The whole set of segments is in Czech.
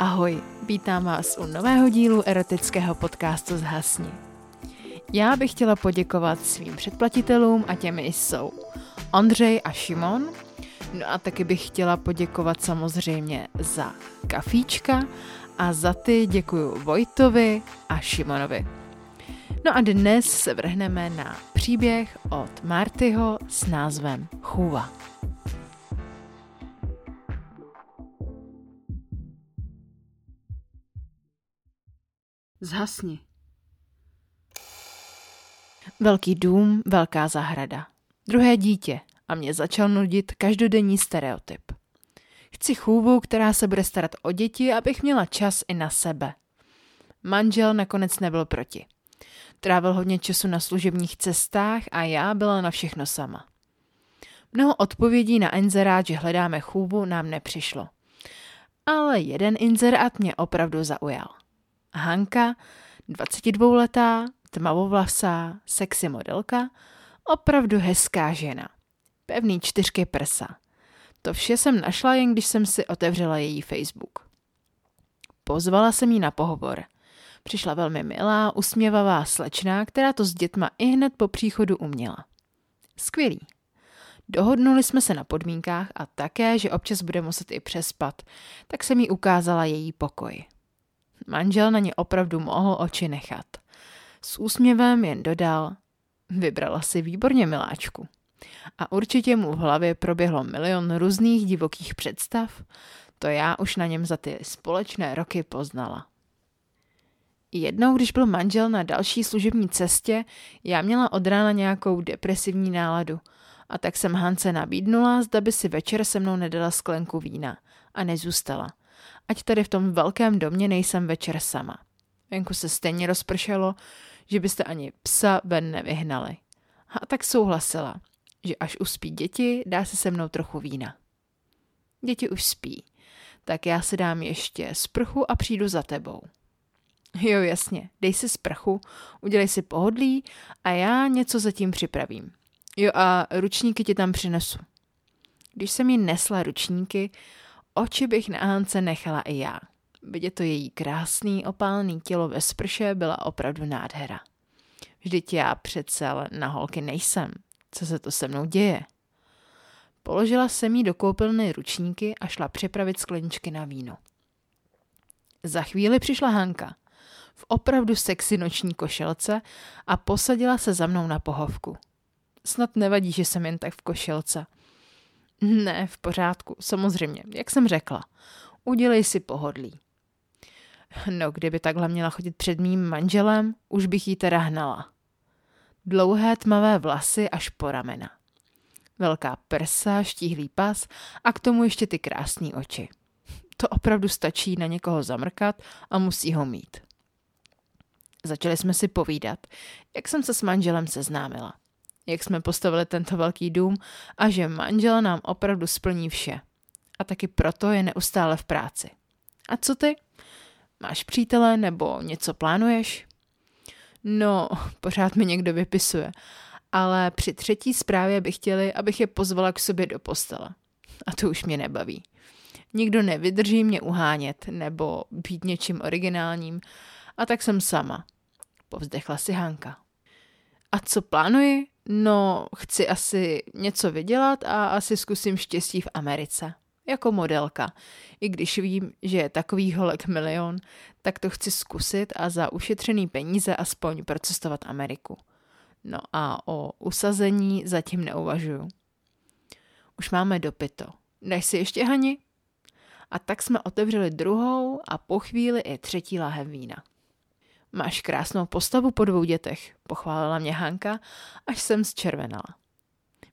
Ahoj, vítám vás u nového dílu erotického podcastu Zhasni. Já bych chtěla poděkovat svým předplatitelům a těmi jsou Ondřej a Šimon. No a taky bych chtěla poděkovat samozřejmě za kafíčka a za ty děkuji Vojtovi a Šimonovi. No a dnes se vrhneme na příběh od Martyho s názvem Chůva. Zhasni. Velký dům, velká zahrada. Druhé dítě a mě začal nudit každodenní stereotyp. Chci chůvu, která se bude starat o děti, abych měla čas i na sebe. Manžel nakonec nebyl proti. Trávil hodně času na služebních cestách a já byla na všechno sama. Mnoho odpovědí na inzerát, že hledáme chůvu, nám nepřišlo. Ale jeden inzerát mě opravdu zaujal. Hanka, 22-letá, tmavovlasá, sexy modelka, opravdu hezká žena. Pevný čtyřky prsa. To vše jsem našla jen když jsem si otevřela její Facebook. Pozvala jsem jí na pohovor. Přišla velmi milá, usměvavá slečna, která to s dětma i hned po příchodu uměla. Skvělý. Dohodnuli jsme se na podmínkách a také, že občas bude muset i přespat, tak jsem jí ukázala její pokoj. Manžel na ně opravdu mohl oči nechat. S úsměvem jen dodal, vybrala si výborně miláčku. A určitě mu v hlavě proběhlo milion různých divokých představ, to já už na něm za ty společné roky poznala. Jednou, když byl manžel na další služební cestě, já měla od rána nějakou depresivní náladu a tak jsem Hance nabídnula, zda by si večer se mnou nedala sklenku vína a nezůstala ať tady v tom velkém domě nejsem večer sama. Venku se stejně rozpršelo, že byste ani psa ven nevyhnali. A tak souhlasila, že až uspí děti, dá se se mnou trochu vína. Děti už spí, tak já si dám ještě sprchu a přijdu za tebou. Jo, jasně, dej si sprchu, udělej si pohodlí a já něco zatím připravím. Jo a ručníky ti tam přinesu. Když jsem jí nesla ručníky, Oči bych na Hance nechala i já. Vidět to její krásný opálný tělo ve sprše byla opravdu nádhera. Vždyť já přece na holky nejsem. Co se to se mnou děje? Položila jsem jí do koupelny ručníky a šla připravit skleničky na víno. Za chvíli přišla Hanka v opravdu sexy noční košelce a posadila se za mnou na pohovku. Snad nevadí, že jsem jen tak v košelce – ne, v pořádku, samozřejmě, jak jsem řekla. Udělej si pohodlí. No, kdyby takhle měla chodit před mým manželem, už bych jí teda hnala. Dlouhé tmavé vlasy až po ramena. Velká prsa, štíhlý pas a k tomu ještě ty krásné oči. To opravdu stačí na někoho zamrkat a musí ho mít. Začali jsme si povídat, jak jsem se s manželem seznámila jak jsme postavili tento velký dům a že manžel nám opravdu splní vše. A taky proto je neustále v práci. A co ty? Máš přítele nebo něco plánuješ? No, pořád mi někdo vypisuje, ale při třetí zprávě bych chtěli, abych je pozvala k sobě do postele. A to už mě nebaví. Nikdo nevydrží mě uhánět nebo být něčím originálním a tak jsem sama. Povzdechla si Hanka. A co plánuji? No, chci asi něco vydělat a asi zkusím štěstí v Americe. Jako modelka. I když vím, že je takový holek milion, tak to chci zkusit a za ušetřený peníze aspoň procestovat Ameriku. No a o usazení zatím neuvažuju. Už máme dopito. Dáš si ještě Hani? A tak jsme otevřeli druhou a po chvíli i třetí láhev vína. Máš krásnou postavu po dvou dětech, pochválila mě Hanka, až jsem zčervenala.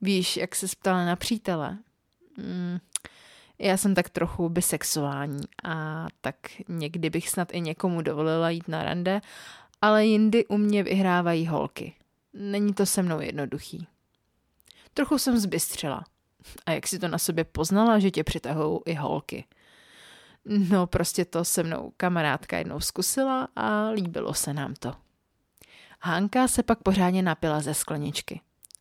Víš, jak se ptala na přítele? Mm, já jsem tak trochu bisexuální a tak někdy bych snad i někomu dovolila jít na rande, ale jindy u mě vyhrávají holky. Není to se mnou jednoduchý. Trochu jsem zbystřila. A jak si to na sobě poznala, že tě přitahují i holky – No prostě to se mnou kamarádka jednou zkusila a líbilo se nám to. Hanka se pak pořádně napila ze skleničky.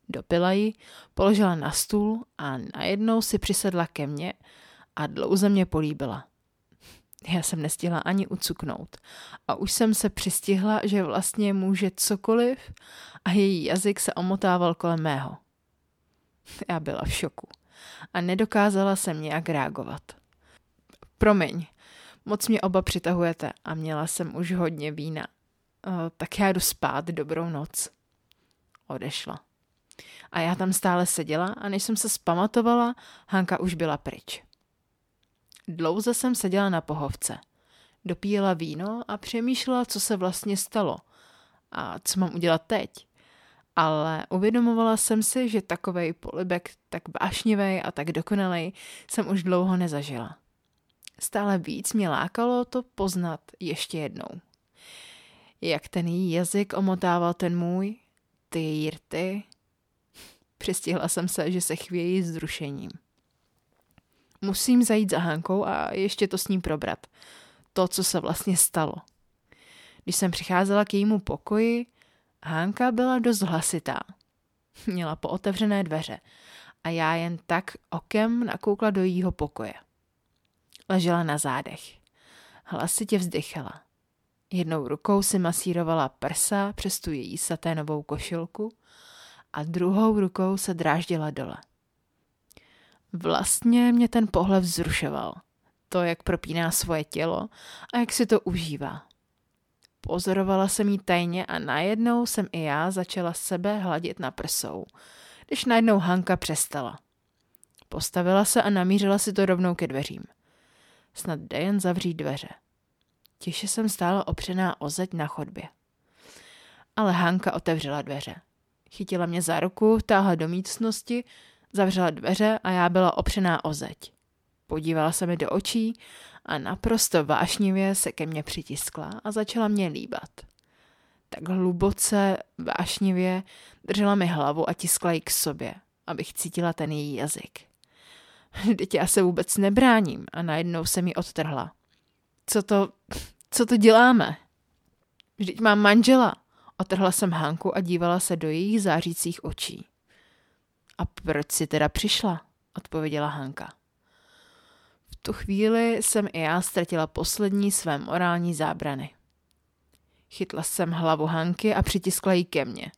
Dopila ji, položila na stůl a najednou si přisedla ke mně a dlouze mě políbila. Já jsem nestihla ani ucuknout. A už jsem se přistihla, že vlastně může cokoliv a její jazyk se omotával kolem mého. Já byla v šoku a nedokázala jsem nějak reagovat. Promiň, moc mě oba přitahujete a měla jsem už hodně vína. Uh, tak já jdu spát, dobrou noc. Odešla. A já tam stále seděla a než jsem se spamatovala, Hanka už byla pryč. Dlouze jsem seděla na pohovce. Dopíjela víno a přemýšlela, co se vlastně stalo a co mám udělat teď. Ale uvědomovala jsem si, že takovej polibek, tak vášnivý a tak dokonalej jsem už dlouho nezažila. Stále víc mě lákalo to poznat ještě jednou. Jak ten její jazyk omotával ten můj, ty její rty. Přistihla jsem se, že se chvějí zrušením. Musím zajít za Hankou a ještě to s ním probrat. To, co se vlastně stalo. Když jsem přicházela k jejímu pokoji, Hánka byla dost hlasitá. Měla pootevřené dveře a já jen tak okem nakoukla do jejího pokoje. Ležela na zádech. Hlasitě vzdychala. Jednou rukou si masírovala prsa přes tu její saténovou košilku a druhou rukou se dráždila dole. Vlastně mě ten pohled vzrušoval. To, jak propíná svoje tělo a jak si to užívá. Pozorovala jsem jí tajně a najednou jsem i já začala sebe hladit na prsou, když najednou Hanka přestala. Postavila se a namířila si to rovnou ke dveřím. Snad jde jen zavřít dveře. Těše jsem stála opřená o zeď na chodbě. Ale Hanka otevřela dveře. Chytila mě za ruku, táhla do místnosti, zavřela dveře a já byla opřená o zeď. Podívala se mi do očí a naprosto vášnivě se ke mně přitiskla a začala mě líbat. Tak hluboce, vášnivě držela mi hlavu a tiskla ji k sobě, abych cítila ten její jazyk. Vždyť já se vůbec nebráním a najednou se mi odtrhla. Co to, co to děláme? Vždyť mám manžela. Otrhla jsem Hanku a dívala se do jejich zářících očí. A proč si teda přišla? Odpověděla Hanka tu chvíli jsem i já ztratila poslední své morální zábrany. Chytla jsem hlavu Hanky a přitiskla ji ke mně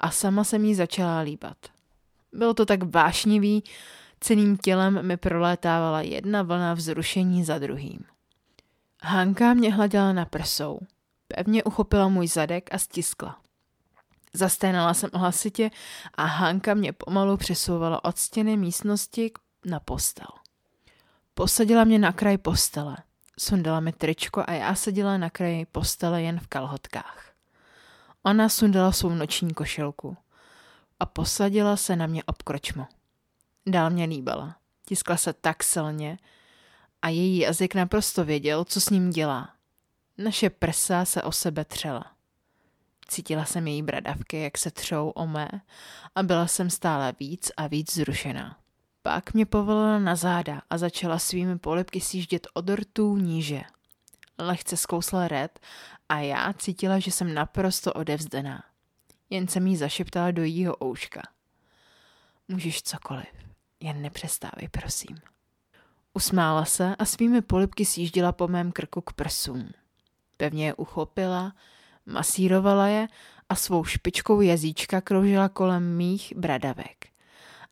a sama jsem jí začala líbat. Bylo to tak vášnivý, celým tělem mi prolétávala jedna vlna vzrušení za druhým. Hanka mě hladila na prsou. Pevně uchopila můj zadek a stiskla. Zasténala jsem hlasitě a Hanka mě pomalu přesouvala od stěny místnosti na postel. Posadila mě na kraj postele. Sundala mi tričko a já seděla na kraji postele jen v kalhotkách. Ona sundala svou noční košilku a posadila se na mě obkročmo. Dál mě líbala. Tiskla se tak silně a její jazyk naprosto věděl, co s ním dělá. Naše prsa se o sebe třela. Cítila jsem její bradavky, jak se třou o mé a byla jsem stále víc a víc zrušená. Pak mě povolila na záda a začala svými polipky sjíždět od rtů níže. Lehce zkousla red a já cítila, že jsem naprosto odevzdaná. Jen jsem jí zašeptala do jího ouška. Můžeš cokoliv, jen nepřestávej, prosím. Usmála se a svými polipky sjížděla po mém krku k prsům. Pevně je uchopila, masírovala je a svou špičkou jazyčka kroužila kolem mých bradavek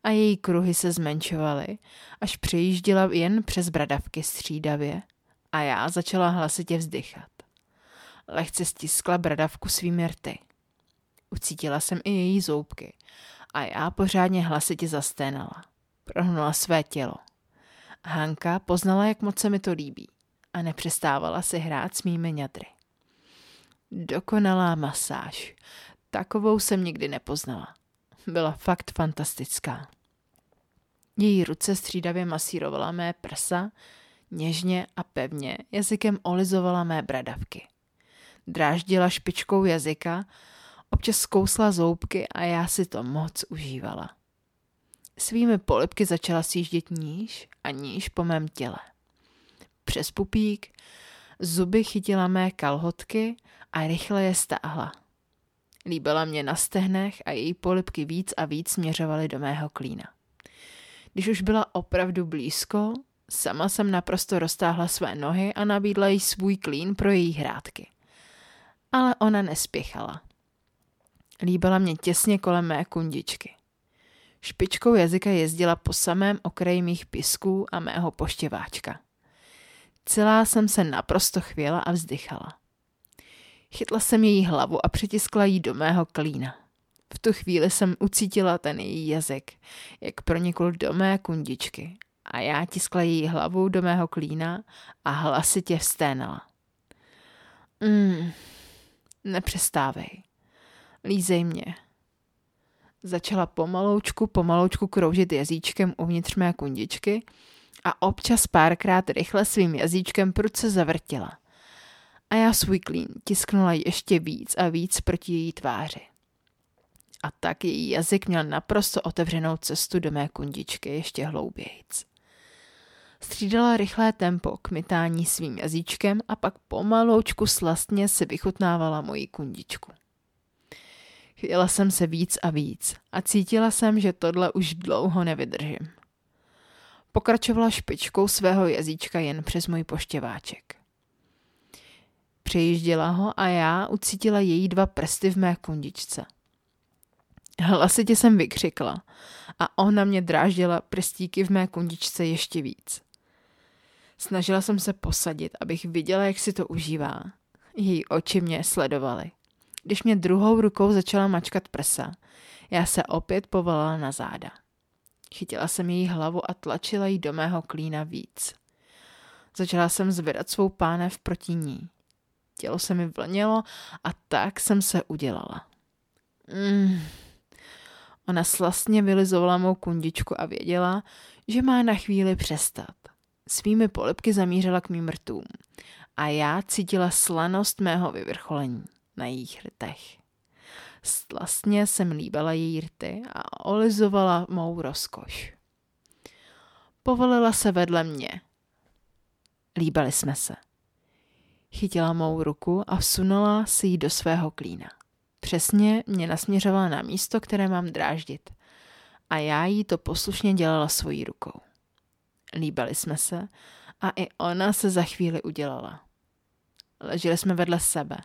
a její kruhy se zmenšovaly, až přejížděla jen přes bradavky střídavě a já začala hlasitě vzdychat. Lehce stiskla bradavku svými rty. Ucítila jsem i její zoubky a já pořádně hlasitě zasténala. Prohnula své tělo. Hanka poznala, jak moc se mi to líbí a nepřestávala si hrát s mými ňadry. Dokonalá masáž. Takovou jsem nikdy nepoznala. Byla fakt fantastická. Její ruce střídavě masírovala mé prsa, něžně a pevně jazykem olizovala mé bradavky. Dráždila špičkou jazyka, občas zkousla zoubky a já si to moc užívala. Svými polipky začala sjíždět níž a níž po mém těle. Přes pupík, zuby chytila mé kalhotky a rychle je stáhla. Líbila mě na stehnech a její polipky víc a víc směřovaly do mého klína. Když už byla opravdu blízko, Sama jsem naprosto roztáhla své nohy a nabídla jí svůj klín pro její hrádky. Ale ona nespěchala. Líbala mě těsně kolem mé kundičky. Špičkou jazyka jezdila po samém okraji mých pisků a mého poštěváčka. Celá jsem se naprosto chvěla a vzdychala. Chytla jsem její hlavu a přitiskla jí do mého klína. V tu chvíli jsem ucítila ten její jazyk, jak pronikl do mé kundičky a já tiskla její hlavu do mého klína a hlasitě vsténala. Mm, nepřestávej. Lízej mě. Začala pomaloučku, pomaloučku kroužit jazyčkem uvnitř mé kundičky a občas párkrát rychle svým jazyčkem prudce zavrtila. A já svůj klín tisknula ještě víc a víc proti její tváři. A tak její jazyk měl naprosto otevřenou cestu do mé kundičky ještě hloubějíc. Střídala rychlé tempo k mytání svým jazyčkem a pak pomaloučku slastně si vychutnávala moji kundičku. Chvěla jsem se víc a víc a cítila jsem, že tohle už dlouho nevydržím. Pokračovala špičkou svého jazyčka jen přes můj poštěváček. Přejížděla ho a já ucítila její dva prsty v mé kundičce. Hlasitě jsem vykřikla a ona mě dráždila prstíky v mé kundičce ještě víc. Snažila jsem se posadit, abych viděla, jak si to užívá. Její oči mě sledovaly. Když mě druhou rukou začala mačkat prsa, já se opět povolala na záda. Chytila jsem její hlavu a tlačila jí do mého klína víc. Začala jsem zvedat svou pánev proti ní. Tělo se mi vlnilo a tak jsem se udělala. Mm. Ona slastně vylizovala mou kundičku a věděla, že má na chvíli přestat. Svými polipky zamířila k mým rtům a já cítila slanost mého vyvrcholení na jejich rtech. Slastně jsem líbala její rty a olizovala mou rozkoš. Povolila se vedle mě. Líbali jsme se. Chytila mou ruku a vsunula si ji do svého klína. Přesně mě nasměřovala na místo, které mám dráždit. A já jí to poslušně dělala svojí rukou. Líbali jsme se a i ona se za chvíli udělala. Leželi jsme vedle sebe.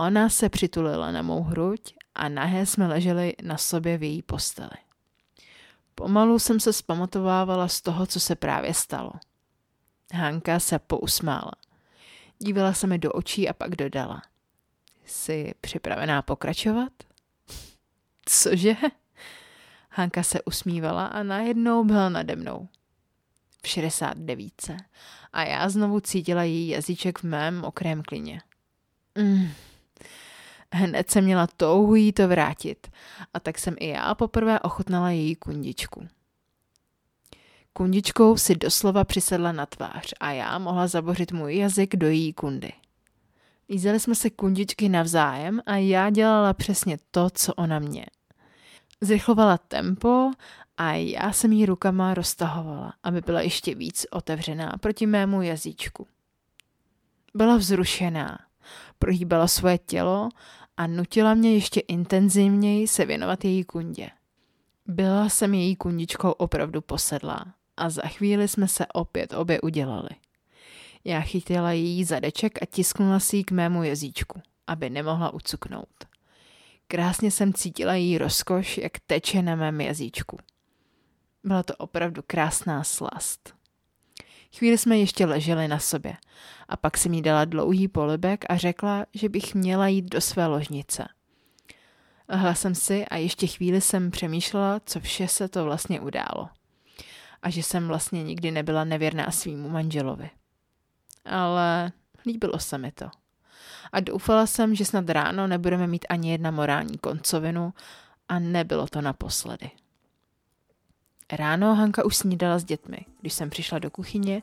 Ona se přitulila na mou hruď a nahé jsme leželi na sobě v její posteli. Pomalu jsem se zpamatovávala z toho, co se právě stalo. Hanka se pousmála. Dívala se mi do očí a pak dodala. Jsi připravená pokračovat? Cože? Hanka se usmívala a najednou byla nade mnou. V 69. A já znovu cítila její jazyček v mém mokrém klině. Mm. Hned jsem měla touhu jí to vrátit a tak jsem i já poprvé ochutnala její kundičku. Kundičkou si doslova přisedla na tvář a já mohla zabořit můj jazyk do její kundy. Lízeli jsme se kundičky navzájem a já dělala přesně to, co ona mě. Zrychlovala tempo a já jsem jí rukama roztahovala, aby byla ještě víc otevřená proti mému jazyčku. Byla vzrušená, prohýbala svoje tělo a nutila mě ještě intenzivněji se věnovat její kundě. Byla jsem její kundičkou opravdu posedlá a za chvíli jsme se opět obě udělali. Já chytila její zadeček a tisknula si ji k mému jazyčku, aby nemohla ucuknout. Krásně jsem cítila její rozkoš, jak teče na mém jazyčku. Byla to opravdu krásná slast. Chvíli jsme ještě leželi na sobě a pak jsem jí dala dlouhý polibek a řekla, že bych měla jít do své ložnice. Lehla jsem si a ještě chvíli jsem přemýšlela, co vše se to vlastně událo. A že jsem vlastně nikdy nebyla nevěrná svýmu manželovi. Ale líbilo se mi to. A doufala jsem, že snad ráno nebudeme mít ani jedna morální koncovinu a nebylo to naposledy. Ráno Hanka už snídala s dětmi, když jsem přišla do kuchyně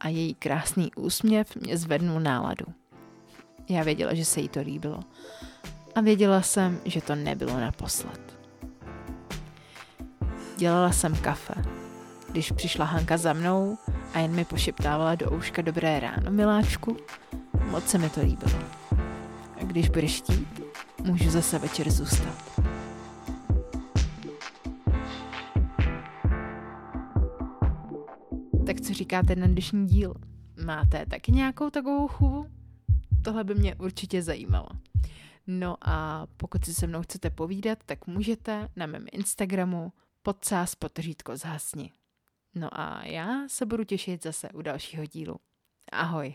a její krásný úsměv mě zvednul náladu. Já věděla, že se jí to líbilo. A věděla jsem, že to nebylo naposled. Dělala jsem kafe. Když přišla Hanka za mnou a jen mi pošeptávala do ouška dobré ráno, miláčku, moc se mi to líbilo. A když budeš chtít, můžu zase večer zůstat. Tak co říkáte na dnešní díl? Máte taky nějakou takovou chůvu? Tohle by mě určitě zajímalo. No a pokud si se mnou chcete povídat, tak můžete na mém Instagramu podsás potržítko zhasni. No a já se budu těšit zase u dalšího dílu. Ahoj.